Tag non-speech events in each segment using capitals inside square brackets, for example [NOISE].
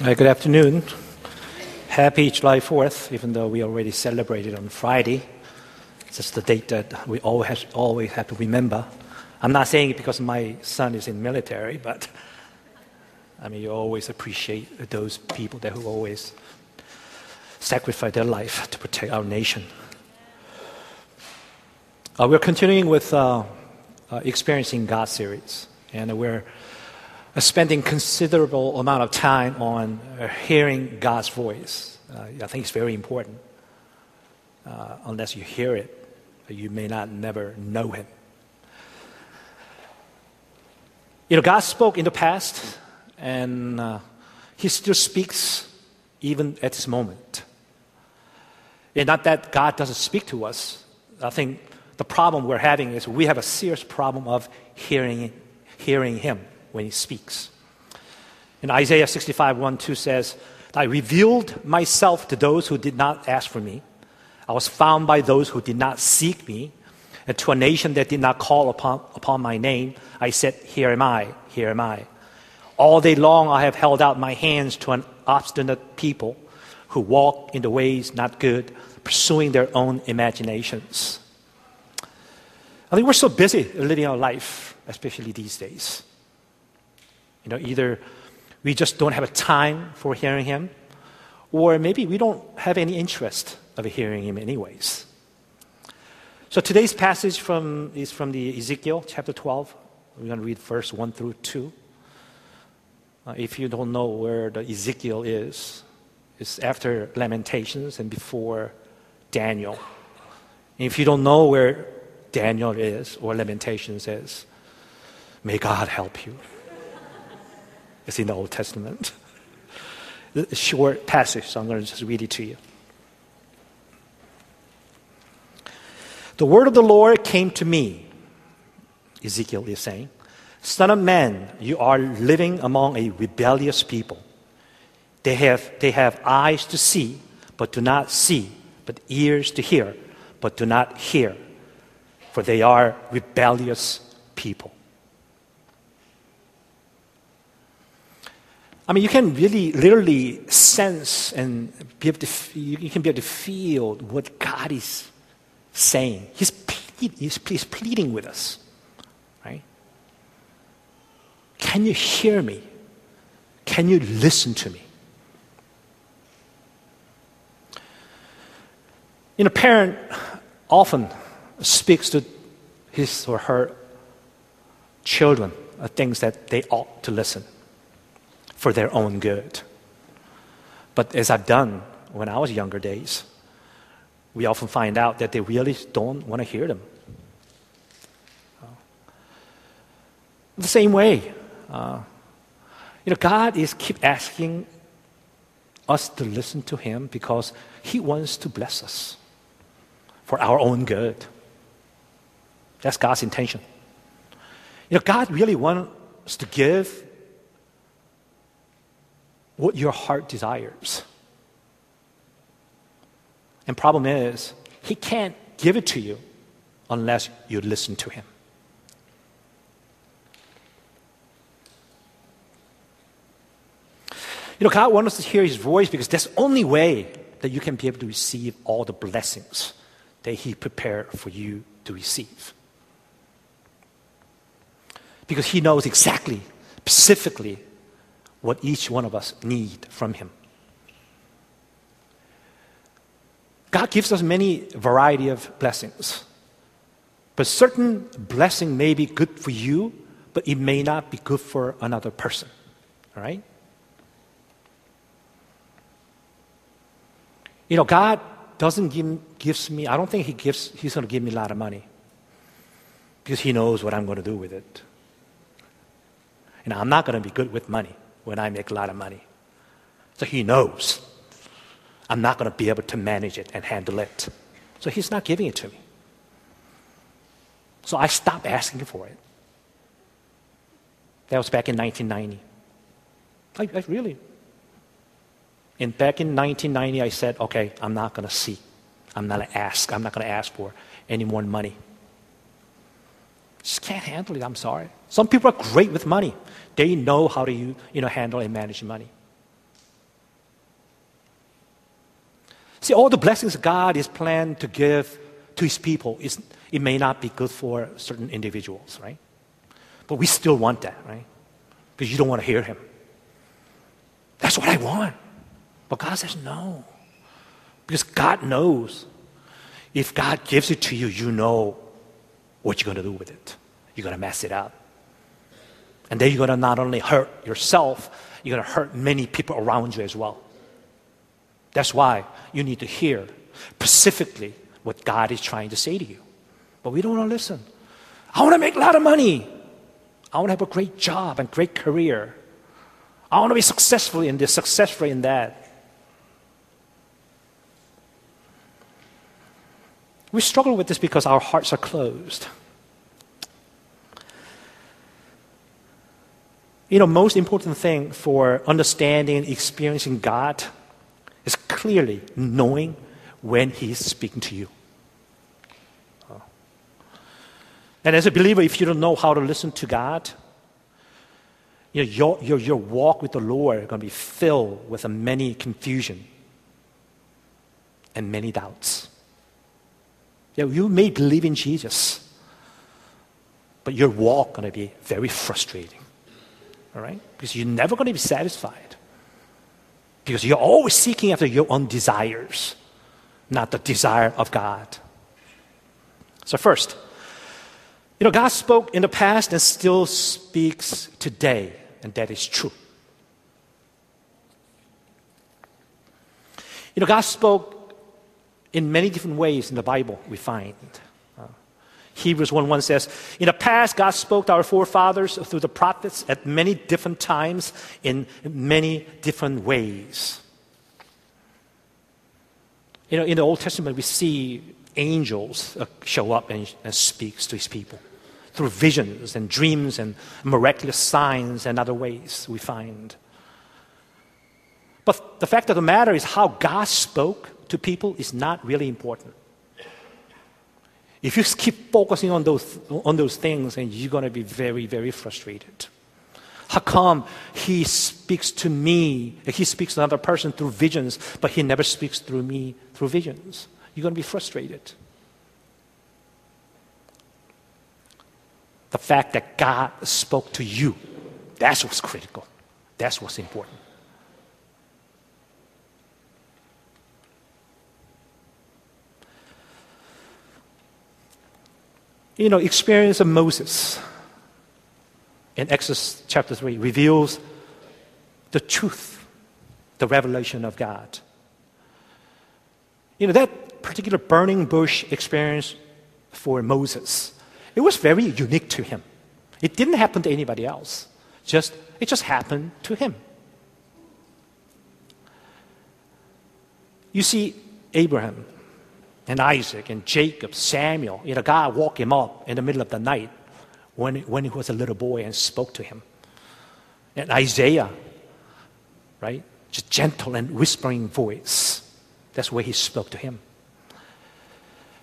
Uh, good afternoon. Happy July 4th, even though we already celebrated on Friday. It's just the date that we always, always have to remember. I'm not saying it because my son is in military, but I mean, you always appreciate those people that who always sacrifice their life to protect our nation. Uh, we're continuing with uh, uh, Experiencing God series, and we're spending considerable amount of time on uh, hearing God's voice. Uh, I think it's very important. unless you hear it, you may not never know Him. You know, God spoke in the past, and He still speaks even at this moment. And not that God doesn't speak to us. I think the problem we're having is we have a serious problem of hearing, hearing Him when He speaks. In Isaiah 65 1 2 says, I revealed myself to those who did not ask for me. I was found by those who did not seek me. And to a nation that did not call upon, upon my name, I said, Here am I, here am I. All day long I have held out my hands to an obstinate people who walk in the ways not good, pursuing their own imaginations. I think we're so busy living our life, especially these days. You know, either we just don't have a time for hearing Him, or maybe we don't have any interest of hearing Him anyways. So today's passage from, is from the Ezekiel chapter 12. We're going to read verse 1 through 2. Uh, if you don't know where the Ezekiel is, it's after Lamentations and before Daniel. If you don't know where Daniel is or Lamentations is. May God help you. It's in the Old Testament. A short passage, so I'm going to just read it to you. The word of the Lord came to me, Ezekiel is saying. Son of man, you are living among a rebellious people. They have, they have eyes to see, but do not see, but ears to hear, but do not hear for they are rebellious people. I mean, you can really, literally sense and be able to, you can be able to feel what God is saying. He's, he's, he's pleading with us, right? Can you hear me? Can you listen to me? You know, parent often speaks to his or her children of things that they ought to listen for their own good. But as I've done when I was younger days, we often find out that they really don't want to hear them. The same way, uh, you know, God is keep asking us to listen to Him because He wants to bless us for our own good. That's God's intention. You know, God really wants to give what your heart desires. And problem is, he can't give it to you unless you listen to him. You know, God wants us to hear his voice because that's the only way that you can be able to receive all the blessings that he prepared for you to receive because He knows exactly, specifically, what each one of us need from Him. God gives us many variety of blessings. But certain blessing may be good for you, but it may not be good for another person. All right? You know, God doesn't give gives me, I don't think He gives, He's going to give me a lot of money because He knows what I'm going to do with it. And I'm not going to be good with money when I make a lot of money. So he knows I'm not going to be able to manage it and handle it. So he's not giving it to me. So I stopped asking for it. That was back in 1990. I, I really. And back in 1990, I said, okay, I'm not going to seek. I'm not going to ask. I'm not going to ask for any more money. Just can't handle it. I'm sorry. Some people are great with money. They know how to you know, handle and manage money. See, all the blessings God is planned to give to his people, is, it may not be good for certain individuals, right? But we still want that, right? Because you don't want to hear him. That's what I want. But God says no. Because God knows if God gives it to you, you know what you're going to do with it. You're going to mess it up. And then you're going to not only hurt yourself, you're going to hurt many people around you as well. That's why you need to hear specifically what God is trying to say to you. But we don't want to listen. I want to make a lot of money. I want to have a great job and great career. I want to be successful in this, successful in that. We struggle with this because our hearts are closed. You know, most important thing for understanding and experiencing God is clearly knowing when He's speaking to you. And as a believer, if you don't know how to listen to God, you know, your, your, your walk with the Lord is going to be filled with many confusion and many doubts. Yeah, you may believe in Jesus, but your walk is going to be very frustrating. All right? Because you're never going to be satisfied. Because you're always seeking after your own desires, not the desire of God. So, first, you know, God spoke in the past and still speaks today, and that is true. You know, God spoke in many different ways in the Bible, we find. Hebrews 1 1 says, In the past, God spoke to our forefathers through the prophets at many different times in many different ways. You know, in the Old Testament, we see angels uh, show up and, and speaks to his people through visions and dreams and miraculous signs and other ways we find. But the fact of the matter is how God spoke to people is not really important. If you keep focusing on those, on those things, and you're going to be very, very frustrated. How come he speaks to me, he speaks to another person through visions, but he never speaks through me through visions? You're going to be frustrated. The fact that God spoke to you, that's what's critical. That's what's important. You know, experience of Moses in Exodus chapter 3 reveals the truth, the revelation of God. You know, that particular burning bush experience for Moses, it was very unique to him. It didn't happen to anybody else. Just it just happened to him. You see, Abraham, and Isaac and Jacob, Samuel. You know, God woke him up in the middle of the night when, when he was a little boy and spoke to him. And Isaiah, right? Just gentle and whispering voice. That's where he spoke to him.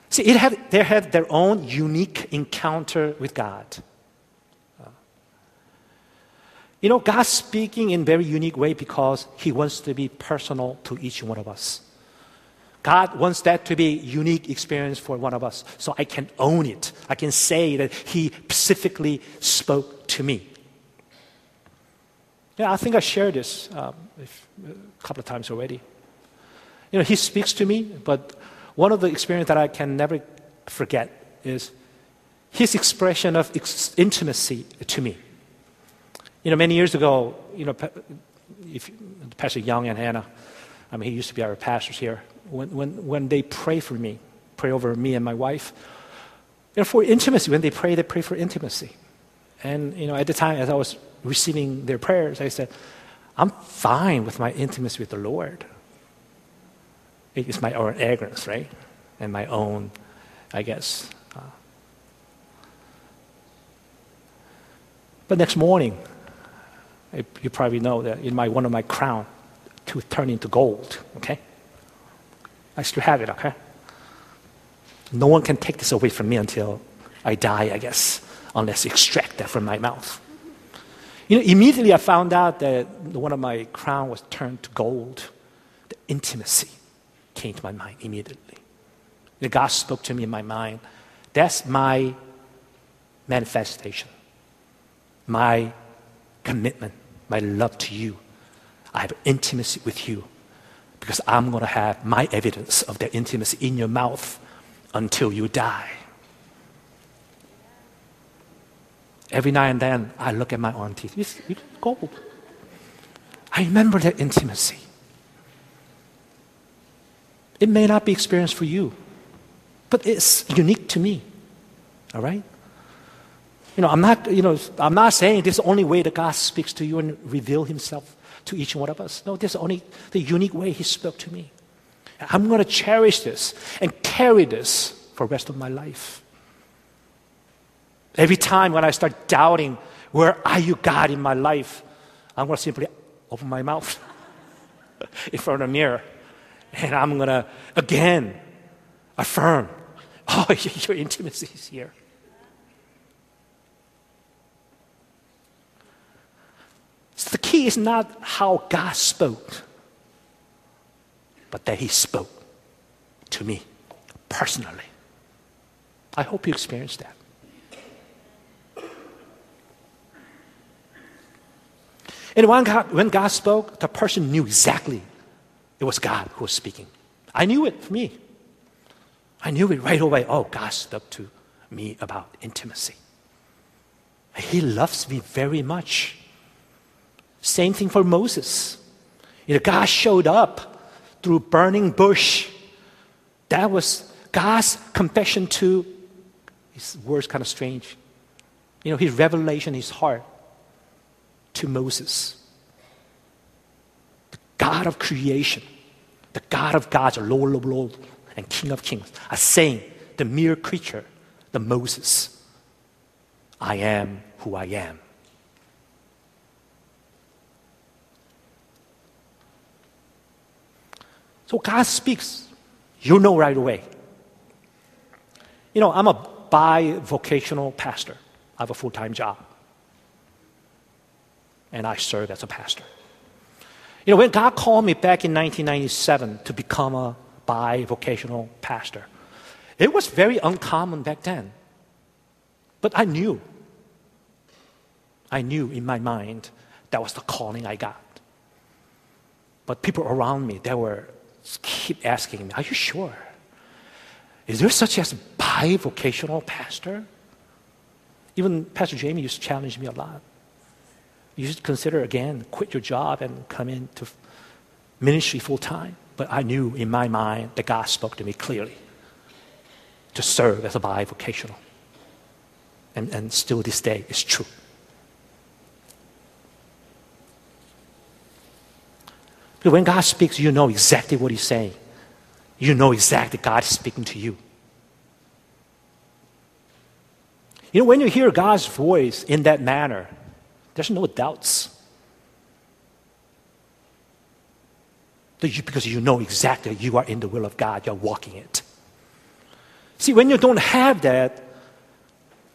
See, it had, they had their own unique encounter with God. You know, God's speaking in very unique way because He wants to be personal to each one of us. God wants that to be a unique experience for one of us. So I can own it. I can say that He specifically spoke to me. Yeah, I think I shared this um, a couple of times already. You know, He speaks to me, but one of the experiences that I can never forget is His expression of ex- intimacy to me. You know, many years ago, you know, if, Pastor Young and Hannah, I mean, he used to be our pastors here when, when, when they pray for me, pray over me and my wife, for intimacy, when they pray, they pray for intimacy. And, you know, at the time, as I was receiving their prayers, I said, I'm fine with my intimacy with the Lord. It's my own arrogance, right? And my own, I guess. Uh, but next morning, you probably know that in my, one of my crown to turn into gold, okay? I still have it, okay? No one can take this away from me until I die, I guess, unless you extract that from my mouth. You know, immediately I found out that one of my crown was turned to gold, the intimacy. came to my mind immediately. The God spoke to me in my mind. That's my manifestation, my commitment, my love to you. I have intimacy with you because I'm going to have my evidence of their intimacy in your mouth until you die. Every now and then, I look at my own teeth. It's, it's gold. I remember their intimacy. It may not be experienced for you, but it's unique to me. All right? You know, I'm not, you know, I'm not saying this is the only way that God speaks to you and reveal himself to each one of us. No, this is only the unique way he spoke to me. I'm going to cherish this and carry this for the rest of my life. Every time when I start doubting, where are you, God, in my life? I'm going to simply open my mouth [LAUGHS] in front of the mirror. And I'm going to, again, affirm, oh, [LAUGHS] your intimacy is here. The key is not how God spoke, but that He spoke to me personally. I hope you experienced that. And when God, when God spoke, the person knew exactly it was God who was speaking. I knew it for me. I knew it right away. Oh, God spoke to me about intimacy. He loves me very much. Same thing for Moses. You know, God showed up through burning bush. That was God's confession to his words kind of strange. You know, his revelation, his heart to Moses. The God of creation, the God of gods, Lord of lords, and King of kings, are saying, the mere creature, the Moses, I am who I am. So God speaks, you know right away. You know, I'm a bivocational pastor. I have a full time job and I serve as a pastor. You know, when God called me back in 1997 to become a bivocational pastor, it was very uncommon back then. But I knew. I knew in my mind that was the calling I got. But people around me, they were keep asking me, Are you sure? Is there such as a bivocational pastor? Even Pastor Jamie used to challenge me a lot you should consider again, quit your job and come into ministry full time. But I knew in my mind that God spoke to me clearly to serve as a bivocational. And, and still this day is true. When God speaks, you know exactly what He's saying. You know exactly God is speaking to you. You know, when you hear God's voice in that manner, there's no doubts. Because you know exactly you are in the will of God, you're walking it. See, when you don't have that,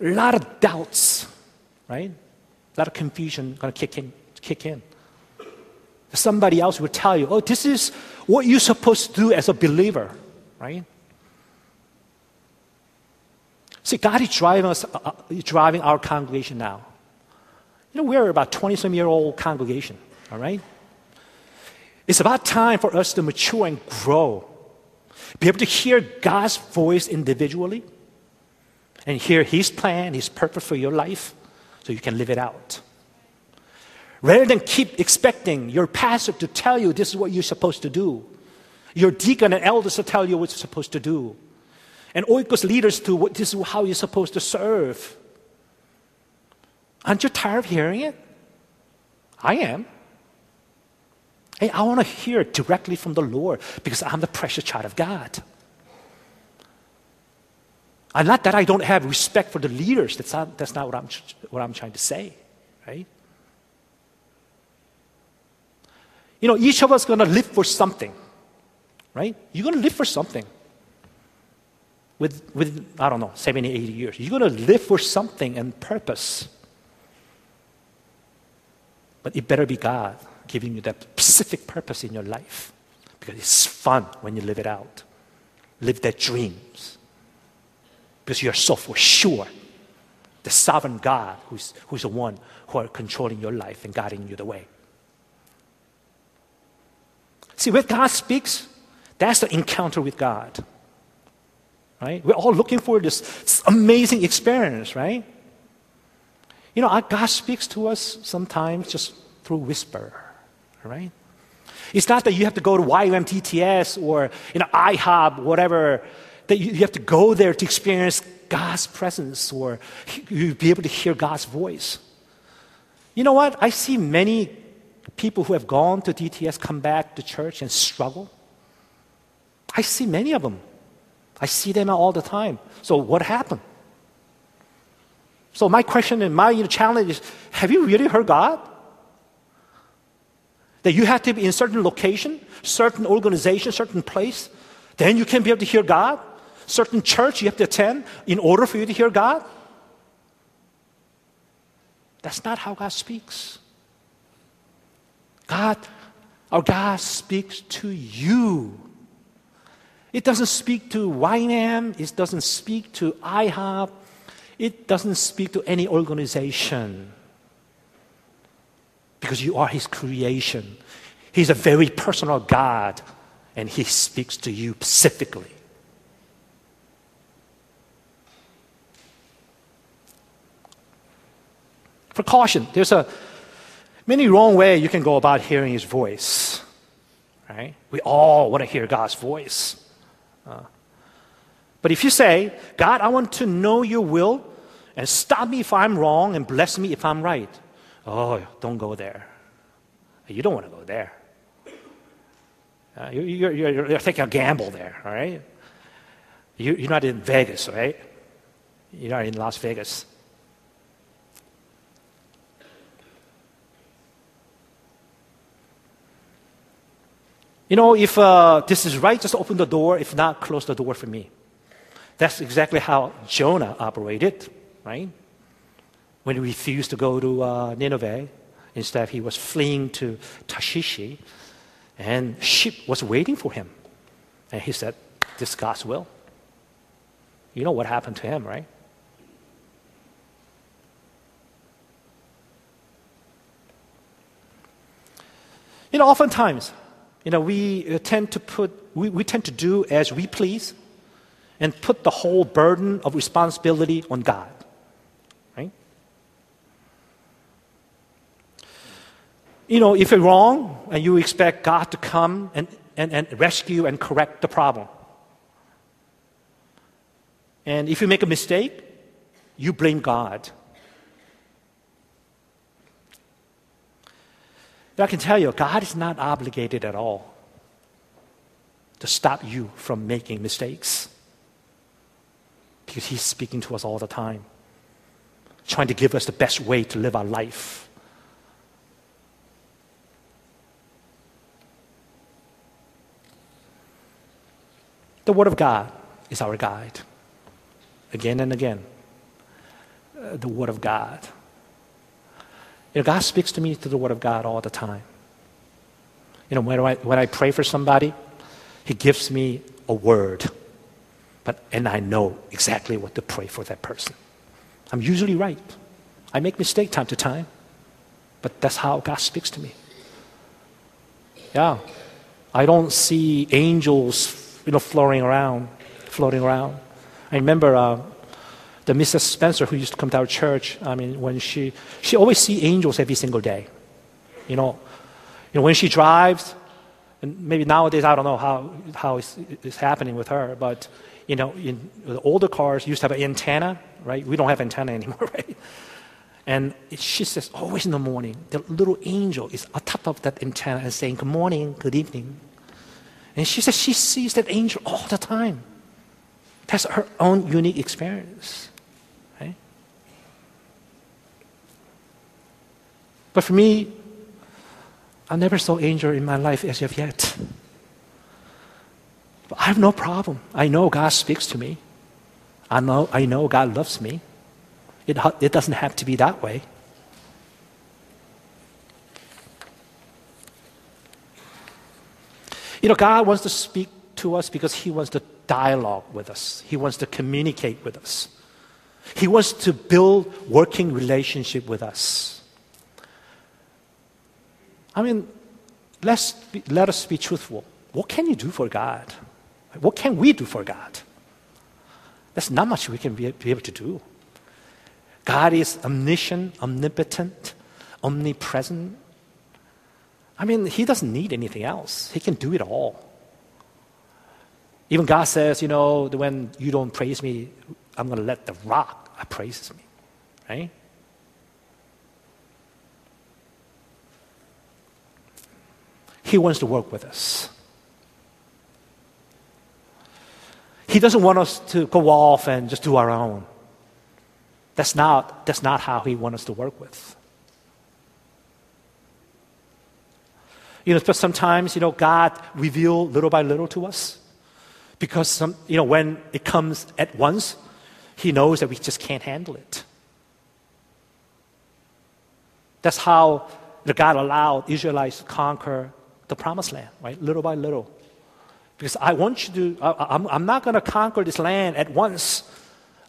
a lot of doubts, right? A lot of confusion going to kick in. Kick in. Somebody else will tell you, oh, this is what you're supposed to do as a believer, right? See, God is driving us, uh, uh driving our congregation now. You know, we're about 20 some year old congregation, all right? It's about time for us to mature and grow. Be able to hear God's voice individually and hear His plan, His purpose for your life so you can live it out. Rather than keep expecting your pastor to tell you this is what you're supposed to do, your deacon and elders to tell you what you're supposed to do, and Oikos leaders to what this is how you're supposed to serve. Aren't you tired of hearing it? I am. Hey, I want to hear it directly from the Lord because I'm the precious child of God. And not that I don't have respect for the leaders. That's not, that's not what, I'm, what I'm trying to say, right? You know, each of us going to live for something, right? You're going to live for something. With, with, I don't know, 70, 80 years. You're going to live for something and purpose. But it better be God giving you that specific purpose in your life. because it's fun when you live it out. Live that dreams. Because you're so for sure the sovereign God who's, who's the one who are controlling your life and guiding you the way. See, when God speaks, that's the encounter with God. Right? We're all looking for this, amazing experience, right? You know, God speaks to us sometimes just through whisper, right? It's not that you have to go to YWAM DTS or you know IHOP, whatever, that you have to go there to experience God's presence or you be able to hear God's voice. You know what? I see many people who have gone to DTS come back to church and struggle. I see many of them. I see them all the time. So what happened? So my question and my challenge is, have you really heard God? That you have to be in certain location, certain organization, certain place, then you can be able to hear God? Certain church you have to attend in order for you to hear God? That's not how God speaks. God, our God speaks to you. It doesn't speak to YWAM, it doesn't speak to IHOP, it doesn't speak to any organization. Because you are His creation. He's a very personal God, and He speaks to you specifically. For caution, there's a many wrong way you can go about hearing His voice. Right? We all want to hear God's voice. Uh, but if you say, God, I want to know your will and stop me if I'm wrong and bless me if I'm right, oh, don't go there. You don't want to go there. Uh, you, you're, you're, you're, taking a gamble there, all right? You, you're not in Vegas, right? You're not in Las Vegas. You know, if uh, this is right, just open the door. If not, close the door for me. That's exactly how Jonah operated, right? When he refused to go to uh, Nineveh, instead he was fleeing to Tarshish, and ship was waiting for him. And he said, This God's will. You know what happened to him, right? You know, oftentimes you know, we uh, tend to put, we, we tend to do as we please and put the whole burden of responsibility on God. Right? You know, if you're wrong and you expect God to come and, and, and rescue and correct the problem. And if you make a mistake, you blame God. I can tell you, God is not obligated at all to stop you from making mistakes because He's speaking to us all the time, trying to give us the best way to live our life. The Word of God is our guide. Again and again. Uh, the Word of God. You know, God speaks to me through the Word of God all the time. You know, when I, when I pray for somebody, He gives me a word, but, and I know exactly what to pray for that person. I'm usually right. I make mistakes time to time, but that's how God speaks to me. Yeah. I don't see angels, you know, floating around, floating around. I remember uh, the Mrs. Spencer who used to come to our church, I mean, when she, she always see angels every single day. You know, you know, when she drives, and maybe nowadays I don't know how, how it's, it's happening with her, but, you know, in the older cars used to have an antenna, right? We don't have antenna [LAUGHS] anymore, right? And she says, always in the morning, the little angel is on top of that antenna and saying, good morning, good evening. And she says she sees that angel all the time. That's her own unique experience. But for me, I never saw angel in my life as of yet. But I have no problem. I know God speaks to me. I know, I know God loves me. It, it doesn't have to be that way. You know, God wants to speak to us because He wants to dialogue with us, He wants to communicate with us. He wants to build working relationship with us. I mean, let's be, let us be truthful. What can you do for God? What can we do for God? There's not much we can be, be able to do. God is omniscient, omnipotent, omnipresent. I mean, He doesn't need anything else, He can do it all. Even God says, you know, when you don't praise me, I'm going to let the rock praise me, right? He wants to work with us. He doesn't want us to go off and just do our own. That's not, that's not how He wants us to work with. You know, but sometimes, you know, God reveals little by little to us because some, you know, when it comes at once, He knows that we just can't handle it. That's how the God allowed Israelites to conquer the promised land, right? Little by little. Because I want you to, I, I'm, I'm not going to conquer this land at once.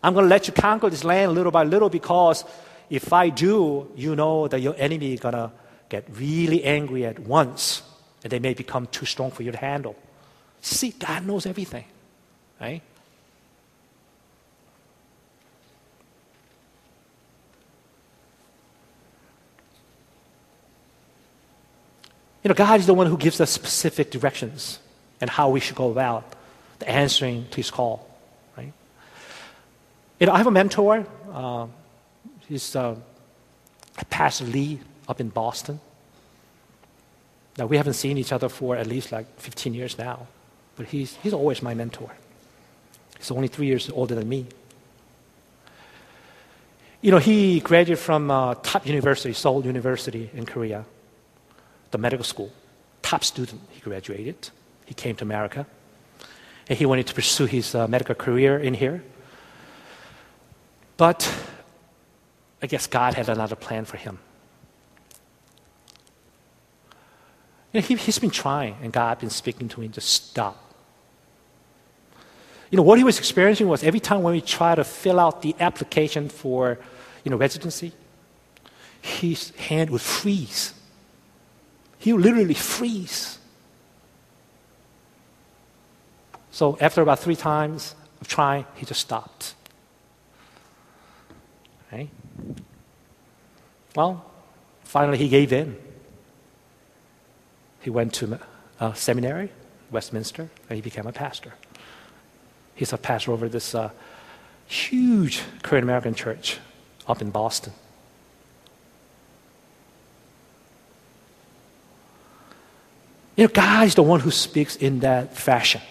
I'm going to let you conquer this land little by little because if I do, you know that your enemy is going to get really angry at once and they may become too strong for you to handle. See, God knows everything, right? You know, God is the one who gives us specific directions and how we should go about the answering to his call, right? You know, I have a mentor. Uh, he's uh, Pastor Lee up in Boston. Now, we haven't seen each other for at least like 15 years now, but he's, he's always my mentor. He's only three years older than me. You know, he graduated from uh, top university, Seoul University in Korea, the medical school. Top student, he graduated. He came to America. And he wanted to pursue his uh, medical career in here. But I guess God had another plan for him. You know, he, he's been trying, and God been speaking to him to stop. You know, what he was experiencing was every time when we try to fill out the application for, you know, residency, his hand would freeze. He literally freeze. So after about three times of trying, he just stopped. Right? Well, finally he gave in. He went to a seminary, Westminster, and he became a pastor. He's a pastor over this uh, huge Korean American church up in Boston. You know, God is the one who speaks in that fashion.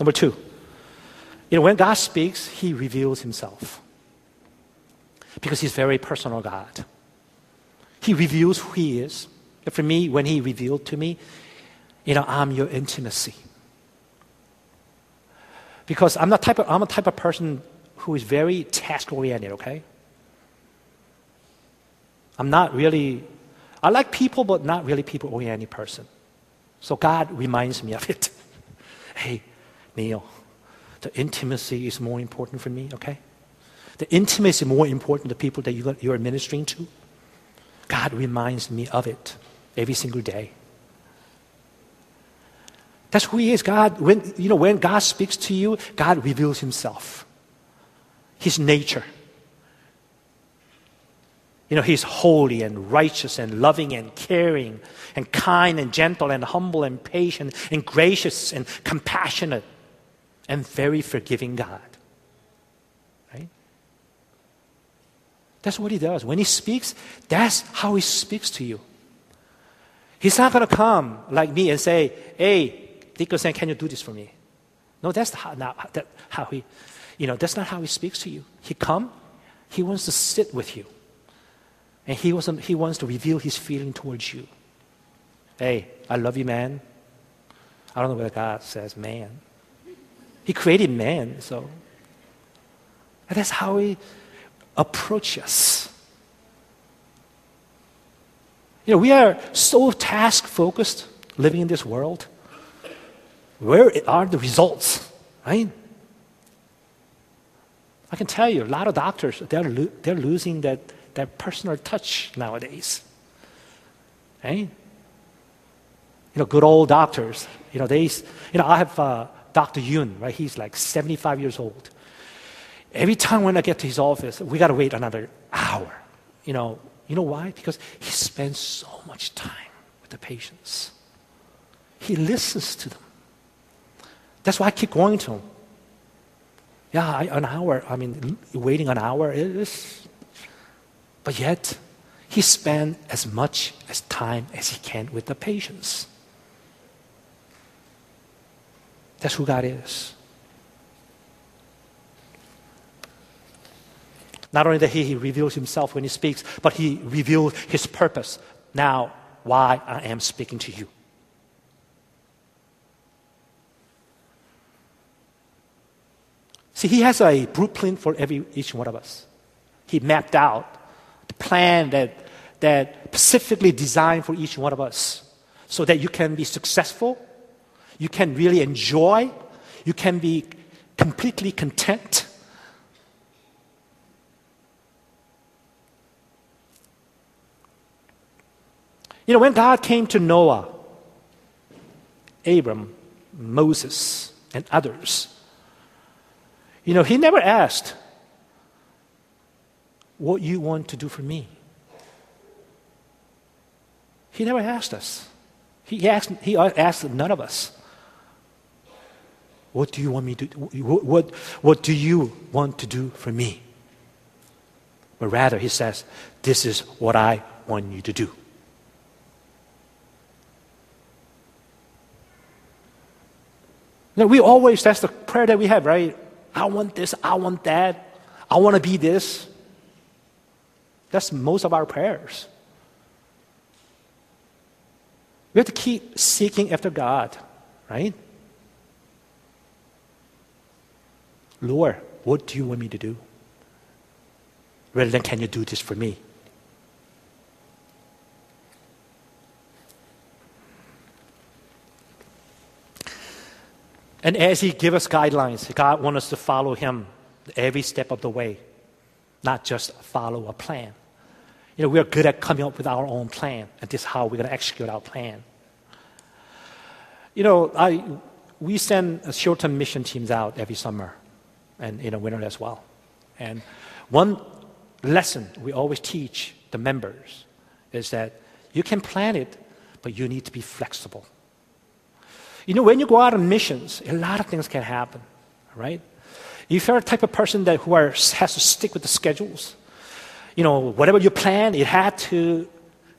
Number two, you know, when God speaks, He reveals Himself. Because He's very personal God. He reveals who He is. For me, when He revealed to me, you know, I'm your intimacy. Because I'm, the type of, I'm a type of person who is very task oriented, okay? I'm not really, I like people, but not really people oriented person. So God reminds me of [LAUGHS] it. hey, Neil, the intimacy is more important for me, okay? The intimacy is more important to people that you, you're ministering to. God reminds me of it every single day. That's who He is. God, when, you know, when God speaks to you, God reveals Himself, His nature. You know, He's holy and righteous and loving and caring and kind and gentle and humble and patient and gracious and compassionate and very forgiving God. Right? That's what he does. When he speaks, that's how he speaks to you. He's not going to come like me and say, hey, Dickerson, can you do this for me? No, that's how, not that, how he, you know, that's not how he speaks to you. He come, he wants to sit with you. And he, was, he wants to reveal his feeling towards you. Hey, I love you, man. I don't know whether God says man. He created man, so. And that's how he approaches us. You know, we are so task focused living in this world. Where are the results, right? I can tell you, a lot of doctors, they're, lo- they're losing that, that personal touch nowadays. Right? You know, good old doctors, you know, they, you know, I have uh, Dr. Yun, right? He's like 75 years old. Every time when I get to his office, we got to wait another hour. You know, you know why? Because he spends so much time with the patients. He listens to them. That's why I keep going to him. Yeah, I, an hour. I mean, waiting an hour is. But yet, he spent as much as time as he can with the patients. That's who God is. Not only that he, he reveals himself when he speaks, but he reveals his purpose. Now, why I am speaking to you. See, he has a blueprint for every each one of us. He mapped out plan that, that specifically designed for each one of us so that you can be successful, you can really enjoy, you can be completely content. You know, when God came to Noah, Abram, Moses, and others, you know, he never asked, What you want to do for me? He never asked us. He asked, he asked none of us, What do you want me to do? What, what, do you want to do for me? But rather, he says, This is what I want you to do. Know, we always, that's the prayer that we have, right? I want this, I want that, I want to be this. That's most of our prayers. We have to keep seeking after God, right? Lord, what do you want me to do? Rather than, can you do this for me? And as He gives us guidelines, God wants us to follow Him every step of the way, not just follow a plan. You know, we're good at coming up with our own plan, and this is how we're going to execute our plan. You know, I, we send short-term mission teams out every summer and in the winter as well. And one lesson we always teach the members is that you can plan it, but you need to be flexible. You know, when you go out on missions, a lot of things can happen, right? If you're a type of person that who are, has to stick with the schedules, you know, whatever you plan, it had to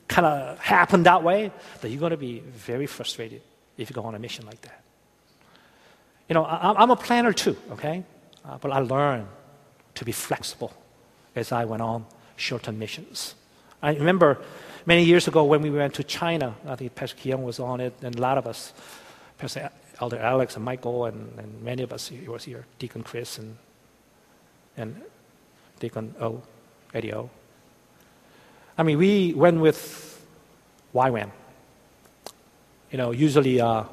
kind of happen that way, then you're going to be very frustrated if you go on a mission like that. You know, I, am a planner too, okay? Uh, but I learned to be flexible as I went on short-term missions. I remember many years ago when we went to China, I think Pastor Keong was on it, and a lot of us Pastor Elder Alex and Michael and, and many of us he was here, Deacon Chris and, and Deacon O, Eddie O. I mean, we went with YWAM. You know, usually uh,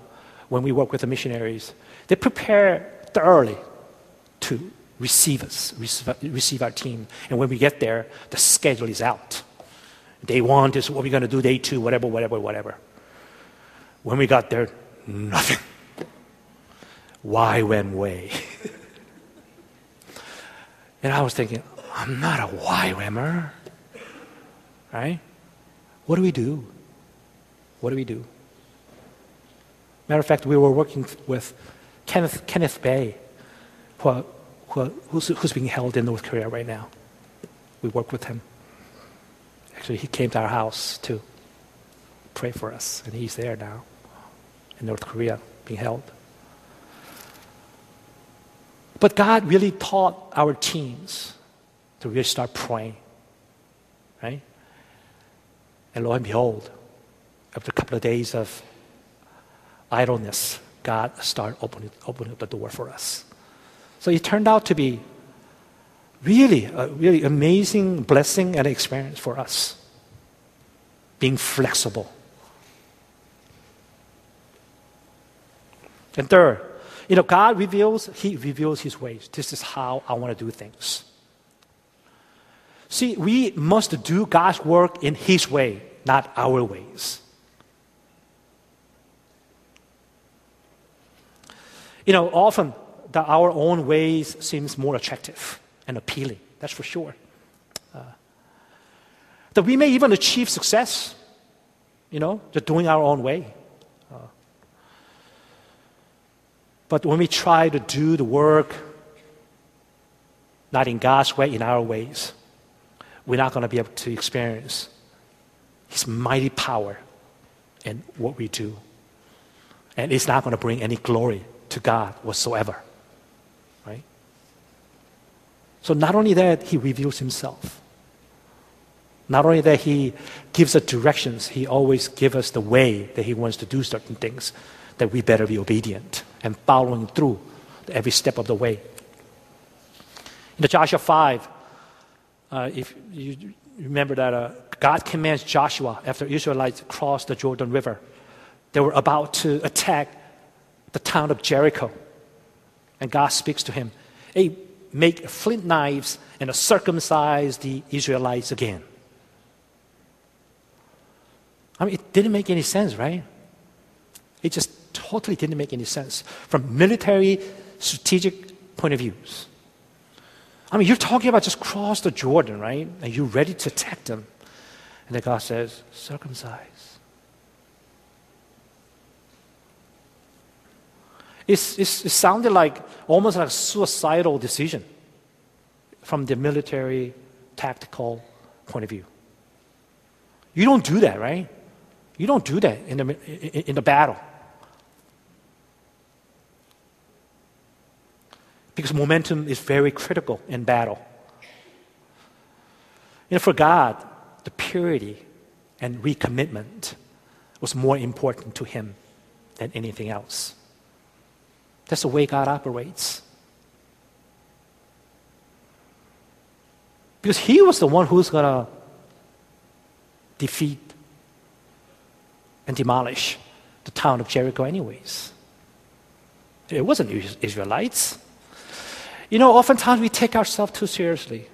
when we work with the missionaries, they prepare thoroughly to receive us, receive, our team. And when we get there, the schedule is out. Day one is what we're going to do, day two, whatever, whatever, whatever. When we got there, nothing. [LAUGHS] YWAM way? [LAUGHS] and I was thinking, I'm not a YWAMer. Right? What do we do? What do we do? Matter of fact, we were working with Kenneth, Kenneth Bae, who, who, who's, who's being held in North Korea right now. We work with him. Actually, he came to our house to pray for us, and he's there now in North Korea being held. But God really taught our teens to really start praying, right? And lo and behold, after a couple of days of idleness, God started opening, opening up the door for us. So it turned out to be really a really amazing blessing and experience for us. being flexible. And third, you know, God reveals, He reveals His ways. This is how I want to do things. See, we must do God's work in His way, not our ways. You know, often our own ways seems more attractive and appealing. That's for sure. Uh, that we may even achieve success, you know, just doing our own way. Uh, but when we try to do the work not in God's way, in our ways, we're not going to be able to experience His mighty power in what we do. And it's not going to bring any glory to God whatsoever. Right? So, not only that, He reveals Himself. Not only that He gives us directions, He always gives us the way that He wants to do certain things, that we better be obedient and following through every step of the way. In the Joshua 5, uh, if you remember that uh, God commands Joshua after Israelites crossed the Jordan River, they were about to attack the town of Jericho. And God speaks to him, Hey, make flint knives and circumcise the Israelites again. I mean, it didn't make any sense, right? It just totally didn't make any sense from military strategic point of views. I mean, you're talking about just cross the Jordan, right? And you're ready to attack them. And then God says, circumcise. It's, it's, it sounded like almost like a suicidal decision from the military tactical point of view. You don't do that, right? You don't do that in the, in, in the battle. Because momentum is very critical in battle. You know, for God, the purity and recommitment was more important to him than anything else. That's the way God operates. Because He was the one who's going to defeat and demolish the town of Jericho, anyways. It wasn't Israelites. You know, oftentimes we take ourselves too seriously,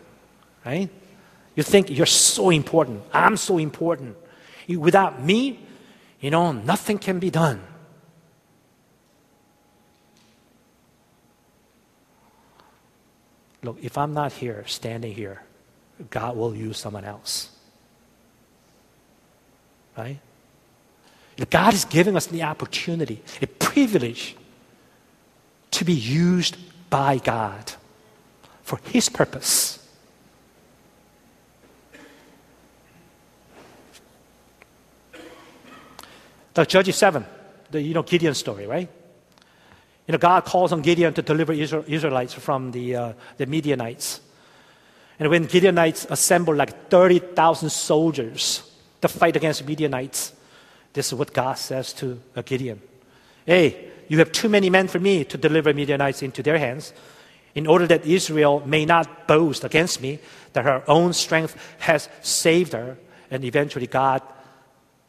right? You think you're so important. I'm so important. Without me, you know, nothing can be done. Look, if I'm not here, standing here, God will use someone else. Right? God is giving us the opportunity, a privilege to be used by God for His purpose. The Judges 7, the you know Gideon story, right? You know, God calls on Gideon to deliver Israelites from the, uh, the Midianites. And when Gideonites assembled like 30,000 soldiers to fight against Midianites, this is what God says to uh, Gideon. Hey, you have too many men for me to deliver Midianites into their hands. In order that Israel may not boast against me, that her own strength has saved her. And eventually, God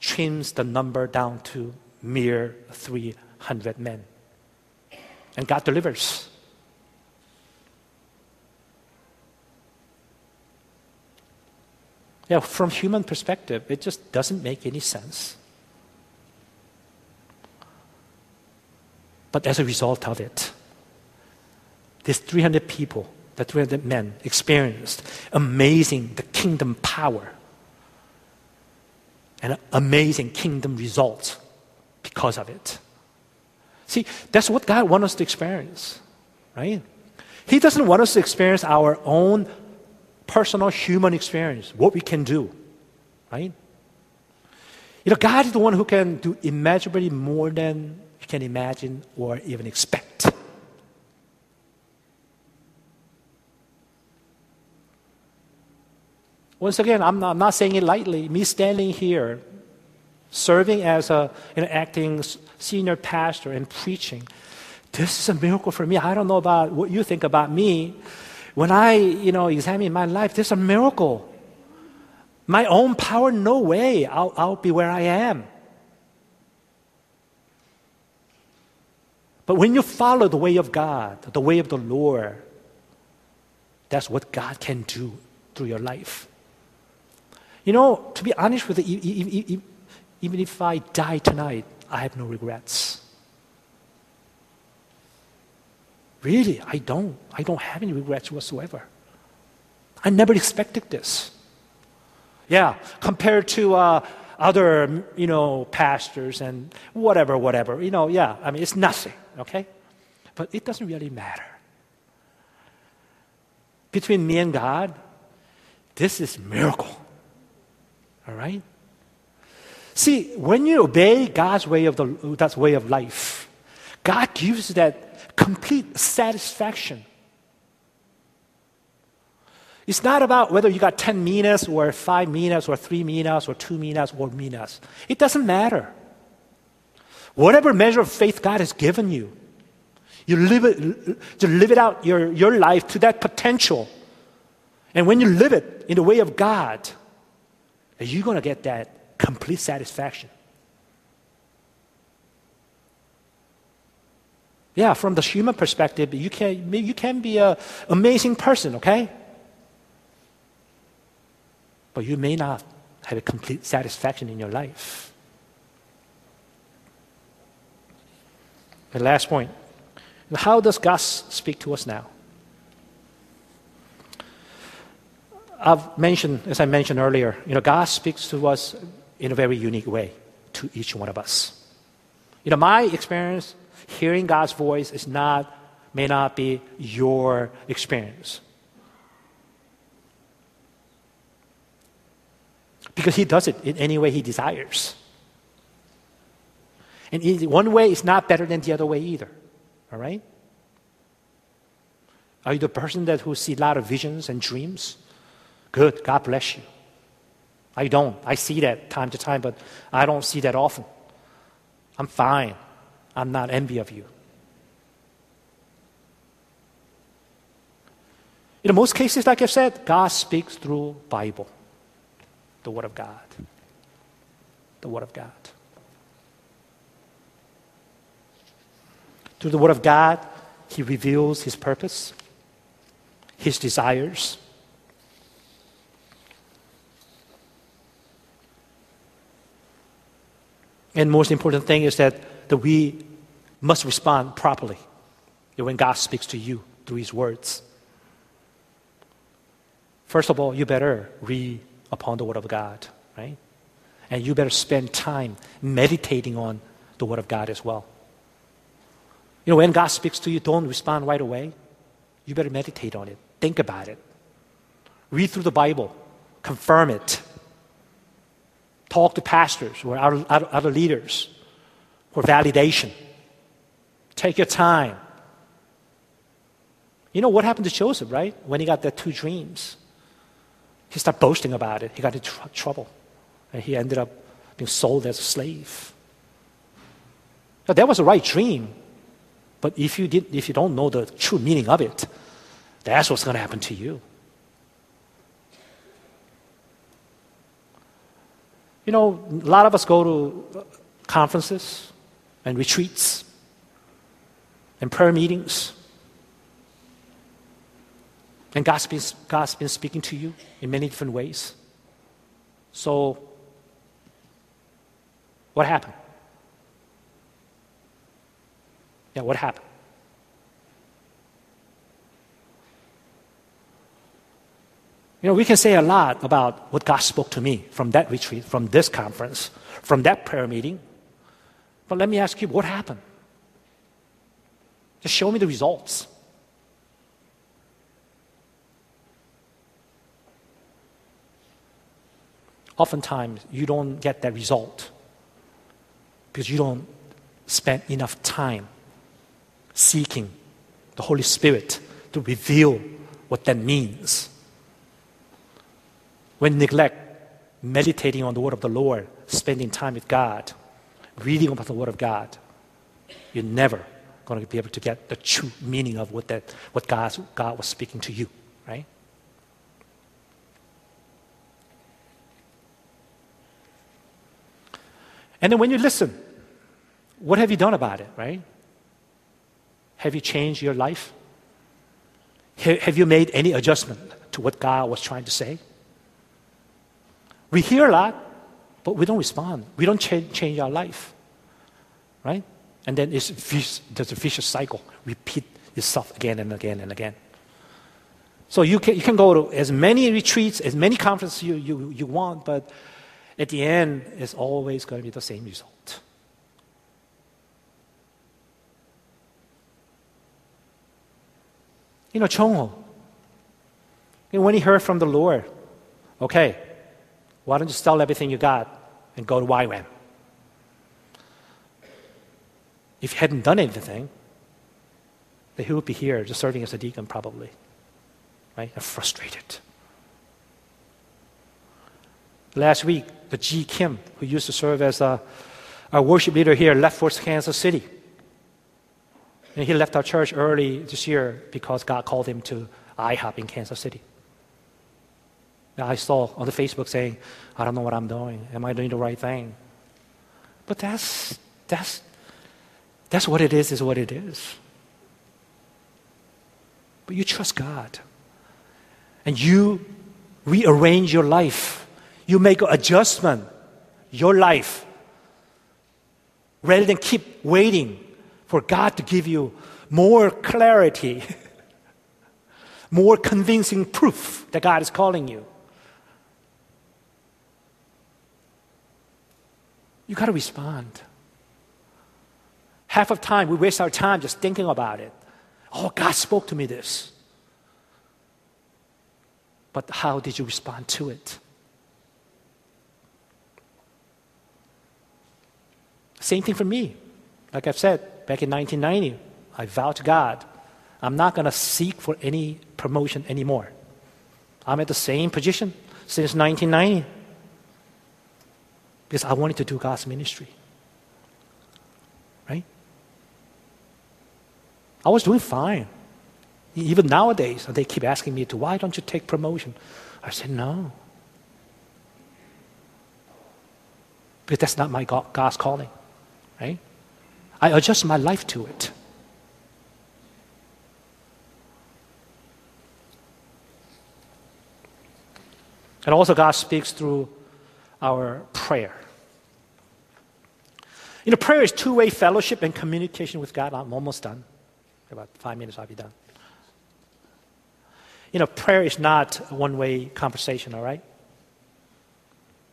trims the number down to mere 300 men and God delivers. Yeah, from human perspective, it just doesn't make any sense. But as a result of it, these 300 people, the 300 men, experienced amazing the kingdom power and amazing kingdom results because of it. See, that's what God wants us to experience, right? He doesn't want us to experience our own personal human experience, what we can do, right? You know, God is the one who can do immeasurably more than can imagine or even expect. Once again, I'm not, I'm not saying it lightly. Me standing here serving as a, an acting senior pastor and preaching. This is a miracle for me. I don't know about what you think about me. When I, you know, examine my life, this is a miracle. My own power, no way. I'll, I'll be where I am. But when you follow the way of God, the way of the Lord, that's what God can do through your life. You know, to be honest with you, even if I die tonight, I have no regrets. Really, I don't. I don't have any regrets whatsoever. I never expected this. Yeah, compared to uh, other, you know, pastors and whatever, whatever. You know, yeah, I mean, it's nothing, okay? But it doesn't really matter. Between me and God, this is miracle. All right? See, when you obey God's way of the God's way of life, God gives that complete satisfaction. It's not about whether you got 10 minas or 5 minas or 3 minas or 2 minas or minas. It doesn't matter. Whatever measure of faith God has given you, you live it, to live it out your, your life to that potential. And when you live it in the way of God, you're going to get that complete satisfaction. Yeah, from the human perspective, you can, you can be an amazing person, okay? But you may not have a complete satisfaction in your life. The last point how does God speak to us now? I've mentioned, as I mentioned earlier, you know, God speaks to us in a very unique way to each one of us. You know, my experience hearing God's voice is not, may not be your experience. Because He does it in any way He desires. And one way is not better than the other way either. All right? Are you the person that who see a lot of visions and dreams? Good. God bless you. I don't. I see that time to time, but I don't see that often. I'm fine. I'm not envy of you. In most cases, like I've said, God speaks through Bible, the Word of God. The Word of God. Through the Word of God, He reveals His purpose, His desires, And most important thing is that, that we must respond properly when God speaks to you through His words. First of all, you better read upon the Word of God, right? And you better spend time meditating on the Word of God as well. You know, when God speaks to you, don't respond right away. You better meditate on it, think about it, read through the Bible, confirm it, Talk to pastors or other, other leaders for validation. Take your time. You know what happened to Joseph, right? When he got the two dreams, he started boasting about it. He got into tr- trouble, and he ended up being sold as a slave. Now, that was a right dream, but if you, did, if you don't know the true meaning of it, that's what's going to happen to you. You know, a lot of us go to uh, conferences and retreats and prayer meetings. And God's been, God's been speaking to you in many different ways. So, what happened? Yeah, what happened? You know, we can say a lot about what God spoke to me from that retreat, from this conference, from that prayer meeting. But let me ask you, what happened? Just show me the results. Oftentimes, you don't get that result because you don't spend enough time seeking the Holy Spirit to reveal what that means. When neglect meditating on the word of the Lord, spending time with God, reading about the word of God, you're never going to be able to get the true meaning of what, that, what God, God was speaking to you, right? And then when you listen, what have you done about it, right? Have you changed your life? Have you made any adjustment to what God was trying to say? We hear a lot, but we don't respond. We don't change, change our life, right? And then it's there's a vicious cycle, repeat itself again and again and again. So you can, you can go to as many retreats, as many conferences you, you, you want, but at the end, it's always going to be the same result. You know, Chongho, when he heard from the Lord, okay, why don't you sell everything you got and go to YWAM? If he hadn't done anything, then he would be here just serving as a deacon probably, right? And frustrated. Last week, the G. Kim, who used to serve as a, a worship leader here, left for Kansas City. And he left our church early this year because God called him to IHOP in Kansas City. I saw on the Facebook saying, I don't know what I'm doing. Am I doing the right thing? But that's, that's, that's what it is, is what it is. But you trust God. And you rearrange your life. You make adjustment, your life. Rather than keep waiting for God to give you more clarity, [LAUGHS] more convincing proof that God is calling you. You got to respond. Half of time we waste our time just thinking about it. Oh, God spoke to me this. But how did you respond to it? Same thing for me. Like I've said, back in 1990, I vowed to God, I'm not going to seek for any promotion anymore. I'm at the same position since 1990 because I wanted to do God's ministry. Right? I was doing fine. Even nowadays, they keep asking me to, why don't you take promotion? I said, no. Because that's not my God's calling. Right? I adjust my life to it. And also, God speaks through our prayer. You know, prayer is two way fellowship and communication with God. I'm almost done. About five minutes, I'll be done. You know, prayer is not a one way conversation, all right?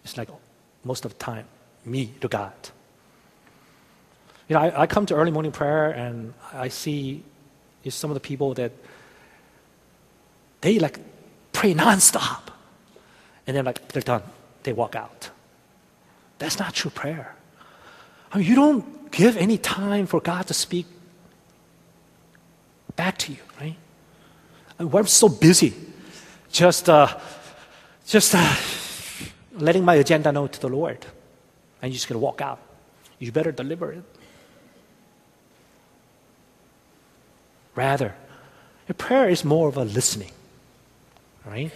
It's like most of the time, me to God. You know, I, I come to early morning prayer and I see some of the people that they like pray nonstop. And then like they're done. They walk out. That's not true prayer. I mean, you don't give any time for God to speak back to you, right? I mean, we're so busy just, uh, just uh, letting my agenda know to the Lord. And you're just going to walk out. You better deliver it. Rather, a prayer is more of a listening, right?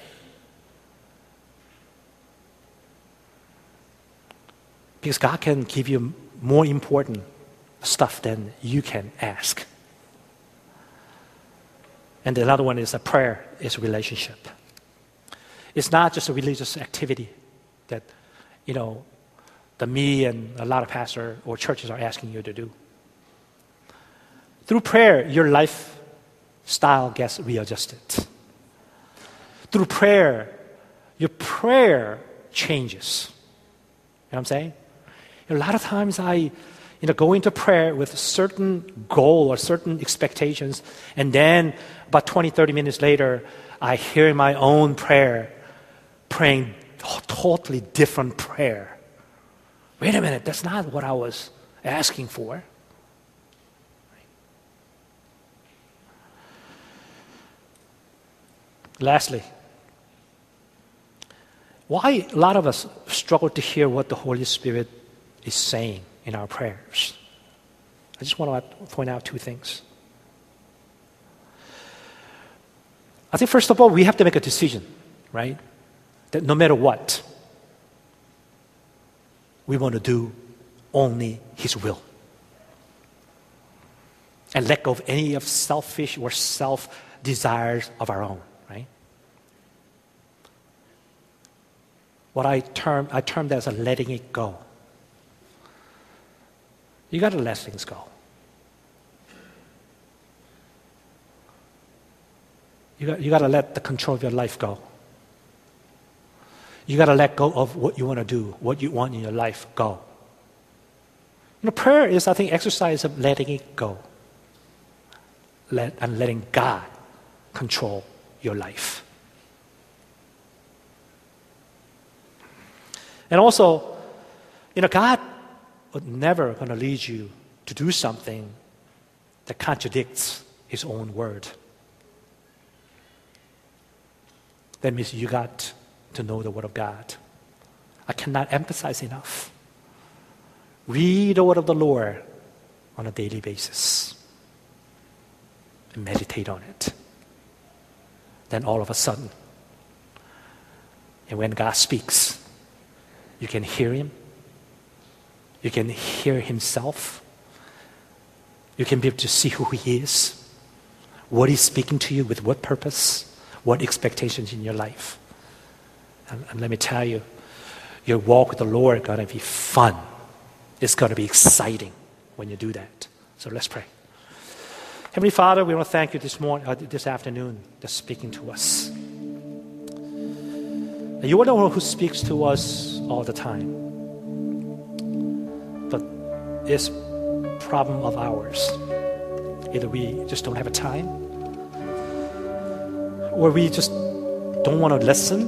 Because God can give you more important stuff than you can ask. And another one is a prayer is a relationship. It's not just a religious activity that, you know, the me and a lot of pastors or churches are asking you to do. Through prayer, your lifestyle gets readjusted. Through prayer, your prayer changes. You know what I'm saying? A lot of times I you know, go into prayer with a certain goal or certain expectations, and then about 20, 30 minutes later, I hear my own prayer praying a totally different prayer. Wait a minute, that's not what I was asking for. Lastly, why a lot of us struggle to hear what the Holy Spirit is saying in our prayers? I just want to point out two things. I think, first of all, we have to make a decision, right? That no matter what, we want to do only His will. And let go of any of selfish or self desires of our own, right? What I term, I term that as a letting it go. You got to let things go. You got, you got to let the control of your life go. You got to let go of what you want to do, what you want in your life go. You know, prayer is, I think, exercise of letting it go. Let, and letting God control your life. And also, you know, God would never going to lead you to do something that contradicts His own word. That means you got to know the Word of God. I cannot emphasize enough. Read the Word of the Lord on a daily basis and meditate on it. Then all of a sudden, and when God speaks, you can hear Him, you can hear Himself, you can be able to see who He is, what He's speaking to you, with what purpose, what expectations in your life. And, and let me tell you, your walk with the Lord is going to be fun. It's going to be exciting when you do that. So let's pray. Heavenly Father, we want to thank you this morning, uh, this afternoon, for speaking to us. You are the one who speaks to us all the time. But it's problem of ours. Either we just don't have a time, or we just don't want to listen.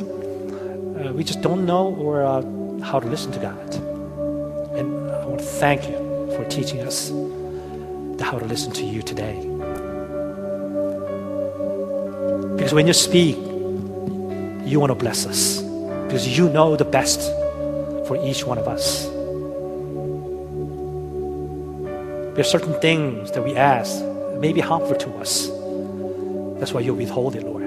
Uh, we just don't know or uh, how to listen to God. And I want to thank you for teaching us how to listen to you today. Because when you speak, you want to bless us. Because you know the best for each one of us. There are certain things that we ask that may be harmful to us. That's why you withhold it, Lord.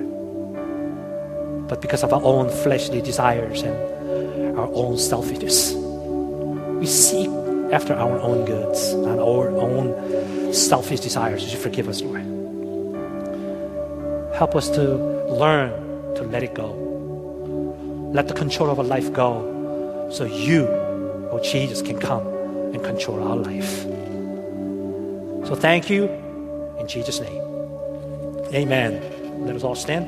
But because of our own fleshly desires and our own selfishness, we seek after our own goods and our own selfish desires. Would you forgive us, Lord? Help us to learn to let it go. Let the control of our life go so you, oh Jesus, can come and control our life. So thank you in Jesus' name. Amen. Let us all stand.